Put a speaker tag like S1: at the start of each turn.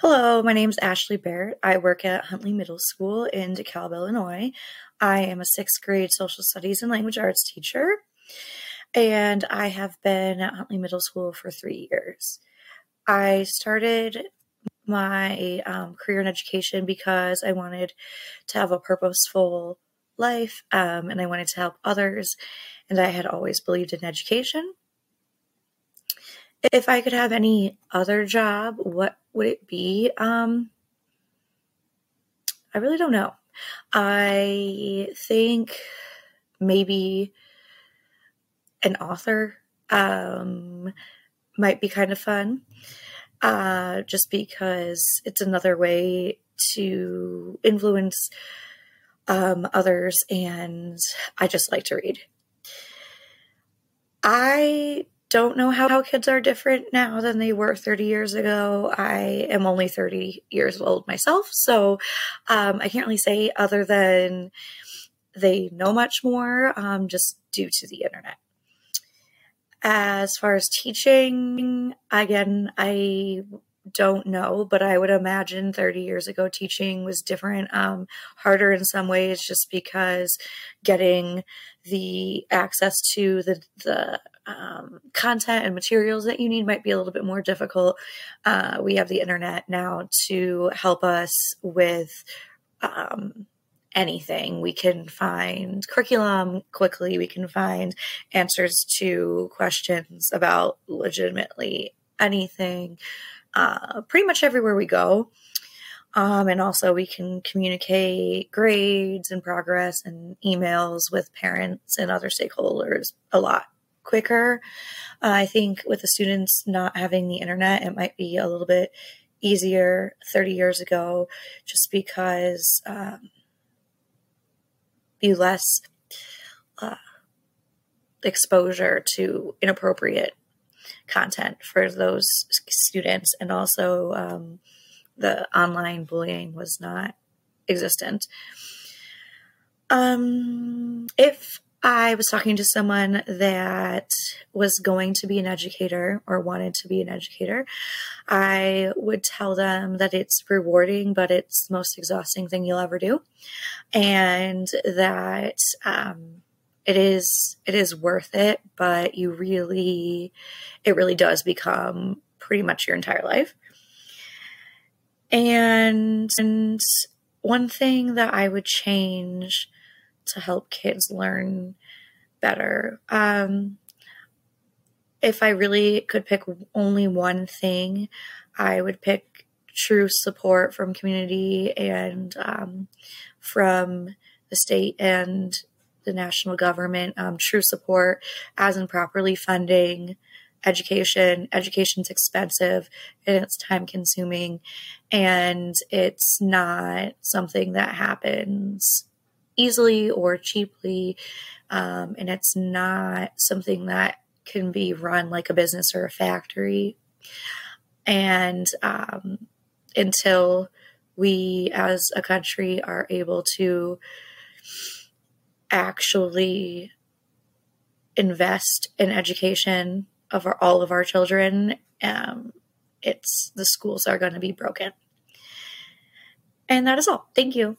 S1: Hello, my name is Ashley Barrett. I work at Huntley Middle School in DeKalb, Illinois. I am a sixth grade social studies and language arts teacher, and I have been at Huntley Middle School for three years. I started my um, career in education because I wanted to have a purposeful life um, and I wanted to help others, and I had always believed in education. If I could have any other job, what would it be? Um, I really don't know. I think maybe an author um, might be kind of fun, uh, just because it's another way to influence um, others, and I just like to read. I don't know how, how kids are different now than they were 30 years ago. I am only 30 years old myself, so um, I can't really say other than they know much more um, just due to the internet. As far as teaching, again, I don't know, but I would imagine 30 years ago teaching was different, um, harder in some ways, just because getting the access to the the um, content and materials that you need might be a little bit more difficult. Uh, we have the internet now to help us with um, anything. We can find curriculum quickly. We can find answers to questions about legitimately anything uh, pretty much everywhere we go. Um, and also, we can communicate grades and progress and emails with parents and other stakeholders a lot quicker. Uh, I think with the students not having the internet, it might be a little bit easier 30 years ago just because um, be less uh, exposure to inappropriate content for those students and also um, the online bullying was not existent um, if I was talking to someone that was going to be an educator or wanted to be an educator, I would tell them that it's rewarding, but it's the most exhausting thing you'll ever do, and that um, it is it is worth it. But you really, it really does become pretty much your entire life. And, and one thing that I would change to help kids learn better. Um, if I really could pick only one thing, I would pick true support from community and um, from the state and the national government. Um, true support, as in properly funding education. Education's expensive and it's time consuming, and it's not something that happens easily or cheaply. Um, and it's not something that can be run like a business or a factory. And um, until we as a country are able to actually invest in education of our, all of our children, um, it's the schools are going to be broken. And that is all. Thank you.